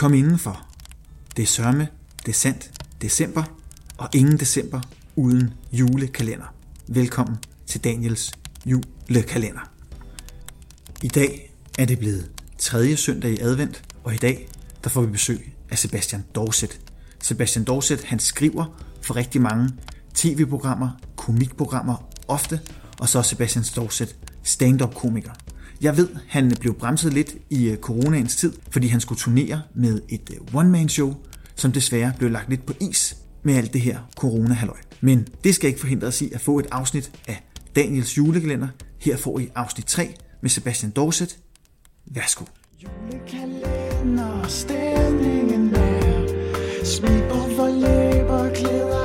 Kom indenfor. Det er sørme, det er sandt, december, og ingen december uden julekalender. Velkommen til Daniels julekalender. I dag er det blevet tredje søndag i advent, og i dag der får vi besøg af Sebastian Dorset. Sebastian Dorset han skriver for rigtig mange tv-programmer, komikprogrammer ofte, og så er Sebastian Dorset stand-up komiker. Jeg ved, han blev bremset lidt i øh, coronaens tid, fordi han skulle turnere med et øh, one-man-show, som desværre blev lagt lidt på is med alt det her corona -halløj. Men det skal ikke forhindre os i at få et afsnit af Daniels julekalender. Her får I afsnit 3 med Sebastian Dorset. Værsgo. Julekalender, stemningen er Smil på for læber, glæder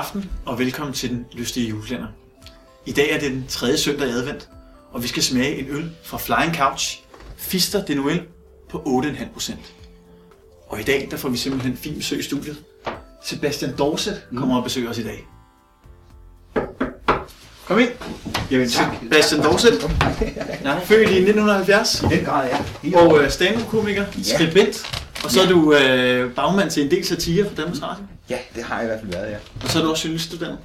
aften og velkommen til den lystige julekalender. I dag er det den tredje søndag i advent, og vi skal smage en øl fra Flying Couch, Fister de Noël på 8,5 procent. Og i dag der får vi simpelthen fin besøg i studiet. Sebastian Dorset kommer og besøger os i dag. Kom ind. Jamen, Sebastian Dorset, født i 1970, den grad, ja. og øh, stand-up-komiker, skribent, og så er du øh, bagmand til en del satire for Danmarks Radio. Ja, det har jeg i hvert fald været, ja. Og så er du også journalistuddannet.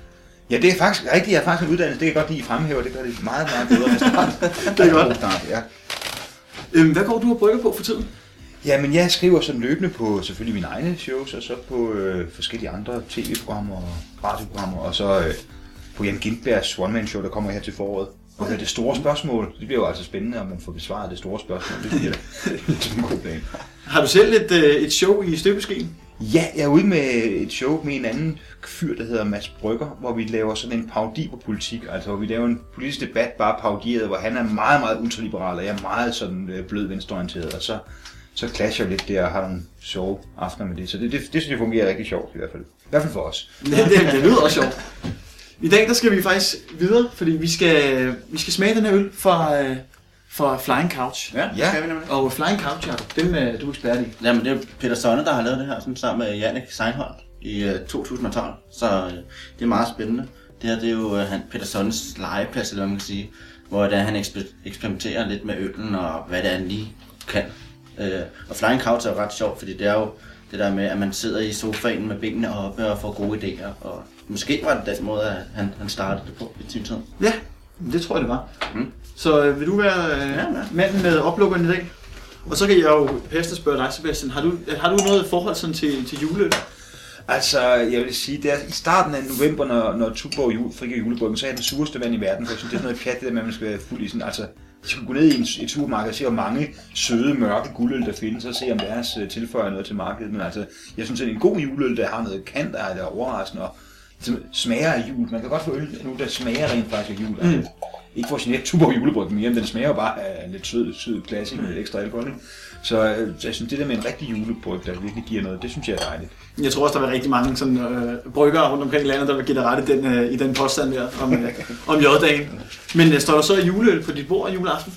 Ja, det er faktisk rigtigt. Jeg er faktisk en uddannelse. Det kan godt lide, I fremhæver. Det gør det meget, meget bedre. næste gang. Det er godt. Start, ja. Øhm, hvad går du og brygger på for tiden? ja, men jeg skriver sådan løbende på selvfølgelig mine egne shows, og så på øh, forskellige andre tv-programmer og radioprogrammer, og så øh, på Jan Gindbergs one-man-show, der kommer her til foråret. Og det store spørgsmål, det bliver jo altså spændende, om man får besvaret det store spørgsmål. Det bliver er en god plan. Har du selv et, øh, et show i støbeskeen? Ja, jeg er ude med et show med en anden fyr, der hedder Mads Brygger, hvor vi laver sådan en parodi på politik. Altså, hvor vi laver en politisk debat bare parodieret, hvor han er meget, meget ultraliberal, og jeg er meget sådan øh, blød venstreorienteret. Og så, så clasher jeg lidt der og har nogle sjove aftener med det. Så det, det, det synes jeg fungerer rigtig sjovt i hvert fald. I hvert fald for os. Det, det, det lyder også sjovt. I dag der skal vi faktisk videre, fordi vi skal, vi skal smage den her øl fra, øh, fra Flying Couch. Ja, det Ja. skal vi nemlig. Og Flying Couch, Jacob, dem er du ekspert i. Jamen, det er Peter Sonne, der har lavet det her sådan, sammen med Jannik Seinholt i uh, 2012. Så uh, det er meget spændende. Det her det er jo uh, han, Peter Sonnes legeplads, eller hvad man kan sige. Hvor der, han eksper- eksperimenterer lidt med øllen og hvad det er, han lige kan. Uh, og Flying Couch er jo ret sjovt, fordi det er jo det der med, at man sidder i sofaen med benene oppe og får gode idéer. Og måske var det den måde, at han, han startede det på i sin tid. Ja, det tror jeg det var. Mm. Så øh, vil du være øh, Ja, ja. manden med oplukkeren i dag? Og så kan jeg jo pæste spørge dig, Sebastian. Har du, har du noget forhold sådan til, til juleøl? Altså, jeg vil sige, det er i starten af november, når, når Tuborg jul, frigiver julebryggen, så er jeg den sureste vand i verden, for jeg synes, det er sådan noget pjat, det der med, at man skal være fuld i sådan, altså, jeg skal gå ned i en, et supermarked og se, hvor mange søde, mørke guldøl, der findes, og se, om deres øh, tilføjer noget til markedet. Men altså, jeg synes, at en god juleøl, der har noget kant, der er overraskende, og som smager af jul. Man kan godt få øl nu, der smager rent faktisk af jul. Altså, Mm. Ikke for at genere Tuborg julebryggen mere, men den smager jo bare af lidt sød, sød klassik med lidt ekstra alkohol. ikke? Så, øh, så jeg synes, det der med en rigtig julebryg, der virkelig giver noget, det synes jeg er dejligt. Jeg tror også, der er rigtig mange sådan, øh, bryggere rundt omkring i landet, der vil give dig ret i den, øh, i den påstand der om, øh, om J-dagen. Men øh, står der så juleøl på dit bord juleaften?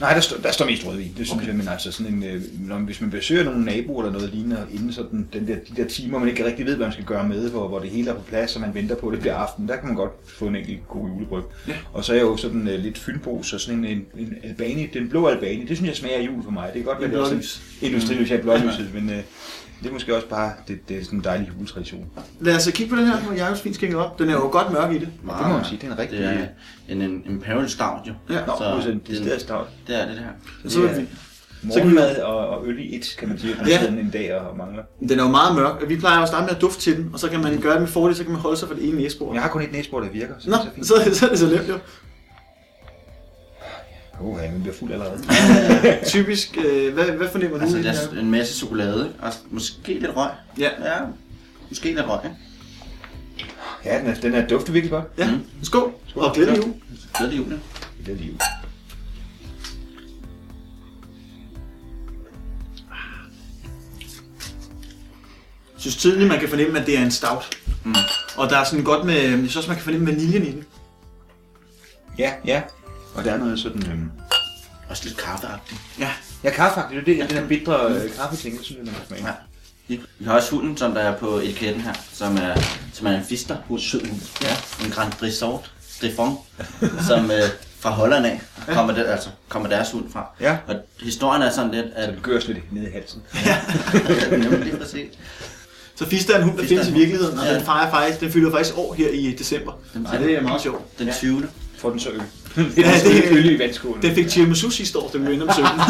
Nej, der, står, der står mest rødvin, det synes okay. jeg, men altså sådan en, øh, når, hvis man besøger nogle naboer eller noget lignende, inden sådan den der, de der timer, man ikke rigtig ved, hvad man skal gøre med, hvor, hvor det hele er på plads, og man venter på, at det bliver aften, der kan man godt få en enkelt god julebryg. Ja. Og så er jeg jo sådan uh, lidt fyldbo, så sådan en, en, en albani, den blå albani, det synes jeg smager af jul for mig. Det er godt, at det er sådan industrilys, ja, blålyset, men uh, det er måske også bare, det, det er sådan en dejlig juletradition. Lad os kigge på den her, hvor Jacobs fint skænket op. Den er jo godt mørk i det. Det må man sige, det er en rigtig... Det er en, en Imperial Stout, jo. Ja. Nå, så, Så det er det- stedet stavt. Det er det der. Så er Ja. det fint. Morgenmad og, og øl i et, kan man sige, at man Ja. sidder en dag og mangler. Den er jo meget mørk, og vi plejer jo at starte med at dufte til den, og så kan man gøre det med fordel, så kan man holde sig for det ene næsebord. Jeg har kun et næsebord, der virker, så Nå, det er så fint. så, så er det så nemt jo. Åh, ja, man bliver fuld allerede. Typisk, øh, hvad, hvad fornemmer du? Altså, her? er en masse chokolade, og måske lidt røg. Ja, Ja, måske lidt røg, ikke? Ja, den er, den er dufter virkelig godt. ja. Skål, og glædelig jul. Glædelig jul, ja. Det er liv. Jeg synes tydeligt, man kan fornemme, at det er en stout. Mm. Og der er sådan godt med, jeg synes også, man kan fornemme vaniljen i den. Ja, ja. Og der er noget sådan... Øhm, Også lidt kaffeagtigt. Ja, Ja, kaffe, det er det, den her bitre øh, kaffe-ting, synes jeg, man kan smage. Ja. Vi har også hunden, som der er på etiketten her, som er, som er en fister hund. Sød hund. Ja, en Grand Drisort, Griffon, som øh, fra Holland af kommer, det, altså, kommer deres hund fra. Ja. Og historien er sådan lidt, at... Det gør lidt ned i halsen. Nemlig lige præcis. så Fister er en hund, der findes i er virkeligheden, og Ja. den fejrer faktisk, den fylder faktisk år her i december. Den- Så det er meget sjovt. Den 20. Den så øl. Ja, det er det- øl i vandskålen. Den fik tiramisu sidste år, den vinder om sønnen.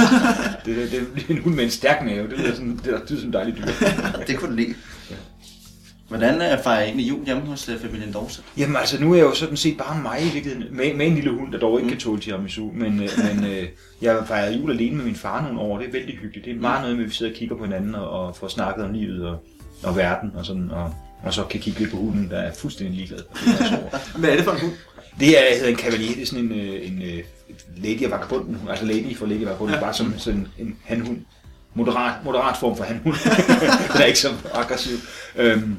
Det, det, det, er en hund med en stærk mave. Det lyder sådan, det lyder som en dejlig dyr. Det kunne du lide. Hvordan øh, fejrer I egentlig jul hjemme hos øh, familien Dorset? Jamen altså, nu er jeg jo sådan set bare mig i virkeligheden, med, med en lille hund, der dog ikke kan tåle tiramisu, men, øh, men øh, jeg fejrede jul alene med min far nogle år, det er vældig hyggeligt. Det er meget noget med, at vi sidder og kigger på hinanden og, og får snakket om livet og, og verden og sådan, og, og så kan kigge lidt på hunden, der er fuldstændig ligeglad. Det er. Hvad er det for en hund? Det er hedder en cavalier, det er sådan en, øh, en øh, lady af vagabunden, altså lady for lady af vagabunden, bare som sådan en, en hanhund. Moderat, moderat form for hanhund. den er ikke så aggressiv. Øhm,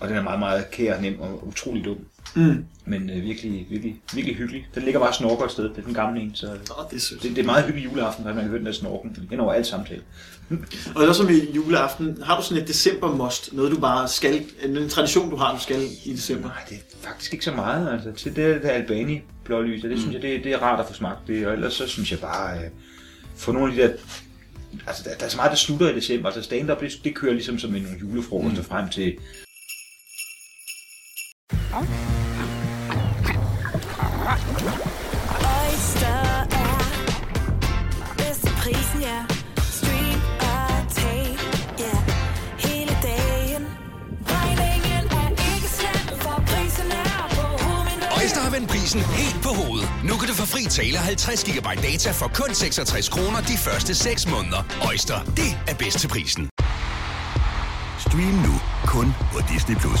og den er meget, meget kær, nem og utrolig dum. Mm. Men øh, virkelig, virkelig, virkelig hyggelig. Den ligger bare og snorker et sted. Det er den gamle en, så Nå, det er det, det er meget hyggelig juleaften, når man kan høre den der snorken. Hen over alt samtale. Og er som i juleaften, har du sådan et december-must? Noget du bare skal, en tradition du har, du skal i december? Nej, det er faktisk ikke så meget. Altså, til det der Albani blålys, og det synes jeg, det, det er rart at få smagt det. Og ellers så synes jeg bare, øh, få nogle af de der... Altså, der, der er så meget, der slutter i december. Altså, stand-up, det, det kører ligesom som en nogle julefrokoster mm. frem til... Oyster er bedst til prisen, ja. Stream og tag, ja. Hele dagen. Regningen er ikke slem, for prisen er på hovedet. Øjster har vendt prisen helt på hovedet. Nu kan du få fri tale 50 GB data for kun 66 kroner de første 6 måneder. Øjster, det er bedst til prisen. Stream nu kun på Disney+. Plus.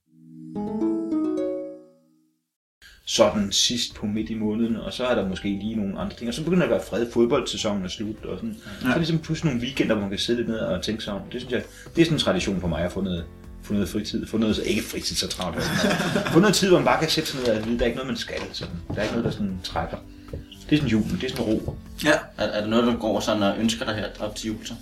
sådan sidst på midt i måneden, og så er der måske lige nogle andre ting, og så begynder der at være fred, fodboldsæsonen er slut, og sådan. Ja. Så er det ligesom pludselig nogle weekender, hvor man kan sidde lidt ned og tænke sig om. Det synes jeg, det er sådan en tradition for mig at få noget, få noget fritid, få noget, ikke fritid så travlt, men få noget tid, hvor man bare kan sætte sig ned og vide, der er ikke noget, man skal, sådan. der er ikke noget, der sådan trækker. Det er sådan julen, det er sådan ro. Ja. Er, er der noget, du går sådan og ønsker dig her op til jul så?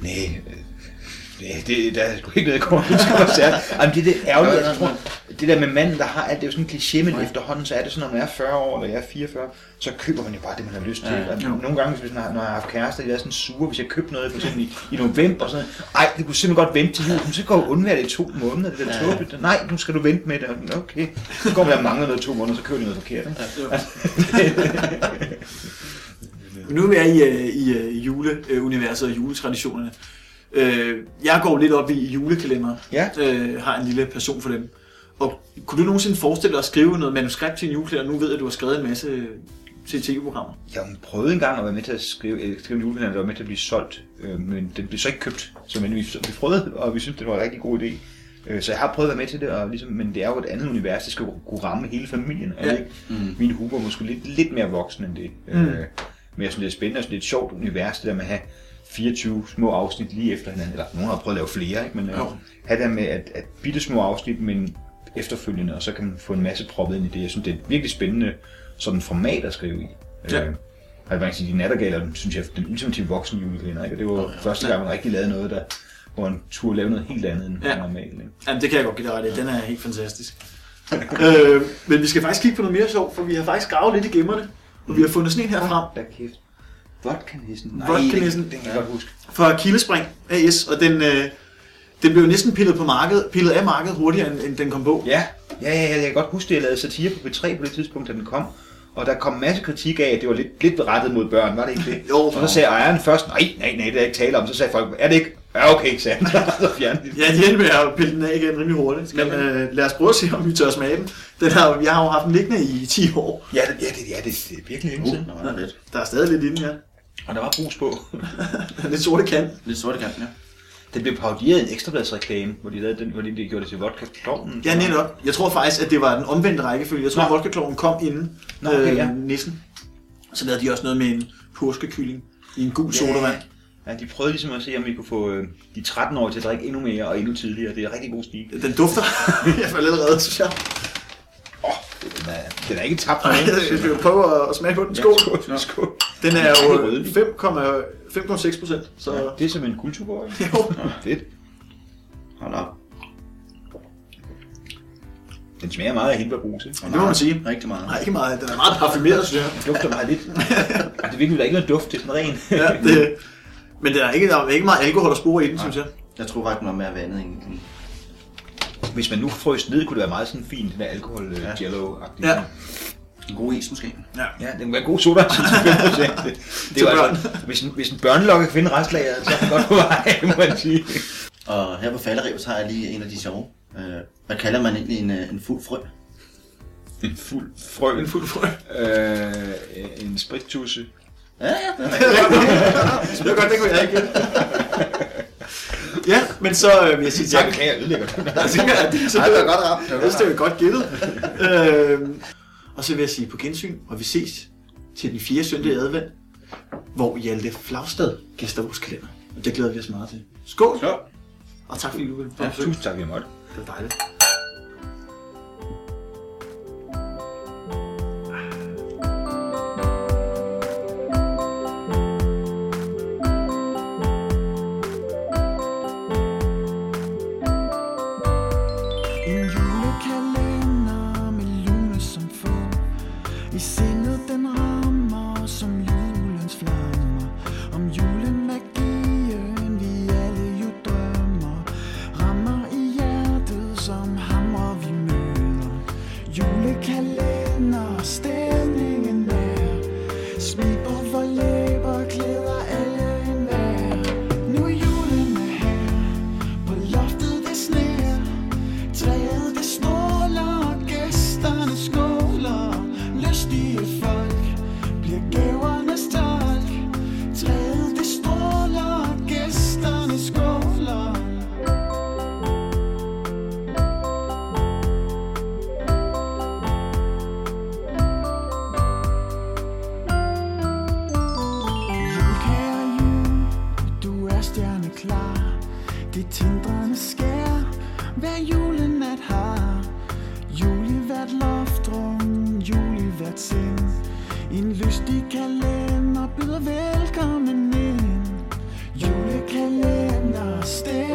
Nej, øh, det, det, der er sgu ikke noget, jeg kommer til at sige. Jamen, det er det ærgerlige, jeg tror, det der med manden, der har alt, det er jo sådan en kliché, men efterhånden, så er det sådan, når man er 40 år, eller jeg er 44, så køber man jo bare det, man har lyst til. Ja, Ja, ja. Nogle gange, hvis man har, når jeg har haft kærester, de er sådan sure, hvis jeg købte noget, for eksempel i, i november, og sådan ej, det kunne simpelthen godt vente til jul, men så går jeg undvære det i to måneder, det er Ja. ja. tåbeligt. Nej, nu skal du vente med det. Okay, så går man der mangler noget i to måneder, så køber de noget forkert. Ikke? Men nu er vi er i, øh, i øh, juleuniverset og juletraditionerne. Øh, jeg går lidt op i julekalender. Ja. Øh, har en lille passion for dem. Og kunne du nogensinde forestille dig at skrive noget manuskript til en julekalender? Nu ved jeg, at du har skrevet en masse til tv-programmer. Jeg prøvede engang at være med til at skrive, øh, skrive en julekalender, der var med til at blive solgt, øh, men den blev så ikke købt. Så men vi, vi prøvede, og vi synes det var en rigtig god idé. Øh, så jeg har prøvet at være med til det, og ligesom, men det er jo et andet univers, det skal jo kunne ramme hele familien. Er Ja. ikke? Mm. Min hue var måske lidt, lidt mere voksen end det. Mm. Øh, men jeg synes, det er spændende, og det er et sjovt univers, det der med at have 24 små afsnit lige efter hinanden. Eller nogen har prøvet at lave flere, ikke? men øh, have det med at, at bitte små afsnit, men efterfølgende, og så kan man få en masse proppet ind i det. Jeg synes, det er et virkelig spændende sådan format at skrive i. Ja. Øh, og jeg vil sige, de nattergaler, synes jeg, den ultimative voksen julekalender. Ikke? Og det var oh, ja. første gang, man rigtig lavede noget, der, hvor man turde lave noget helt andet end Ja. ja. normalt. Ikke? Jamen, det kan jeg godt give dig ret i. Den er helt fantastisk. øh, men vi skal faktisk kigge på noget mere sjovt, for vi har faktisk gravet lidt i gemmerne. Og vi har fundet sådan en her frem Da kæft. Vodka-nissen. Nej, Vodka-nissen. Den, den kan jeg godt huske. fra Kildespring AS, og den, øh, den blev jo næsten pillet, på markedet, pillet af markedet hurtigere, end, end den kom på. Ja, ja, ja, ja, jeg kan godt huske, at jeg lavede satire på B3 på det tidspunkt, da den kom. Og der kom en masse kritik af, at det var lidt, lidt rettet mod børn, var det ikke det? Jo. Og så sagde ejeren først, nej, nej, nej, det er jeg ikke tale om. Så sagde folk, er det ikke? Ja, okay, sagde han. så fjernede de. Ja, de endte med at pille den af igen rimelig hurtigt. Men øh, lad os prøve at se, om vi tør smage den. den har, jeg har jo haft den liggende i 10 år. Ja, det, ja, det, ja, det, det er virkelig længe siden. Nå, lidt. Der er stadig lidt inde, ja. Og der var brus på. Lidt sorte kant. Lidt sorte kanten, ja. Den blev parodieret i en ekstrabladsreklame, hvor de, lavede den, hvor de gjorde det til vodka klovnen. Ja, netop. Jeg tror faktisk, at det var den omvendte rækkefølge. Jeg tror, at vodka kom inden Nå, okay, ja. øh, nissen. Så lavede de også noget med en påskekylling i en gul sodavand. Ja, de prøvede ligesom at se, om vi kunne få øh, de 13-årige til at drikke endnu mere og endnu tidligere. Det er rigtig god stil. Den dufter i hvert fald allerede, synes jeg. Oh, den, er, er ikke tabt for Ej, nogen. Jeg skal prøve at smage på den. Skål. Ja, skål, skål. Den er Det jo rødvin. 5,6 procent. Så Ja, det er som en kulturgård, ikke? jo, Fedt. Hold op. Den smager meget af hindbærbrus, ikke? det må man sige. Rigtig meget. Nej, ikke meget. Den er meget parfumeret, synes jeg. Den dufter meget lidt. Og det virkelig der er ikke noget duft, det er sådan ren. Ja, det, men der er, ikke, der er ikke meget alkohol at spore i den, synes jeg. Jeg tror faktisk, den var mere vandet end den. Hvis man nu frøs ned, kunne det være meget sådan fint, den der alkohol ja. jello-agtige. Ja. En god is måske. Ja. Ja, den kunne være god soda til 5%. Det, det var børn. altså, hvis, en, hvis en børnelokke kan finde restlageret, så er den godt på vej, må man sige. Og her på falderevet, så har jeg lige en af de sjove. Øh, hvad kalder man egentlig en, øh, en fuld frø? En fuld frø. En fuld frø. Øh, en sprittusse. Ja, ja, det er Det var godt, det kunne jeg ikke men så øh, vil jeg sige tak. Jeg ødelægger den. Det, så Ej, det var godt ramt. Det var Jeg synes, det var godt gættet. øhm, og så vil jeg sige på gensyn, og vi ses til den 4. søndag i advent, hvor Hjalte Flagstad gæster vores kalender. Og det glæder vi os meget til. Skål! Så. Og tak fordi du ville Ja, ja, tusind tak, vi måtte. Det var dejligt. Tindrende skær, hver julenat har. Jul i hvert loftrum, jul i hvert sind. En lystig kalender byder velkommen ind. Julekalender, stemningen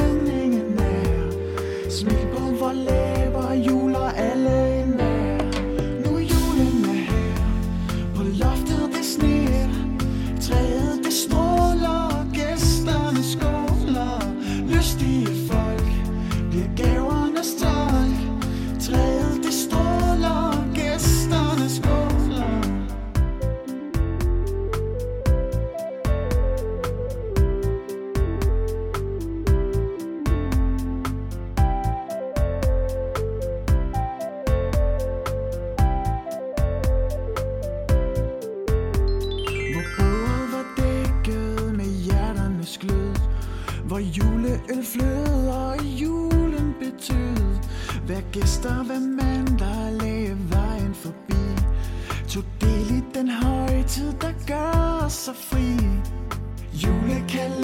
juleøl flød og julen betød Hver gæster, hver mand, der lagde vejen forbi. Tog del i den højtid, der gør os så fri. Julekalender,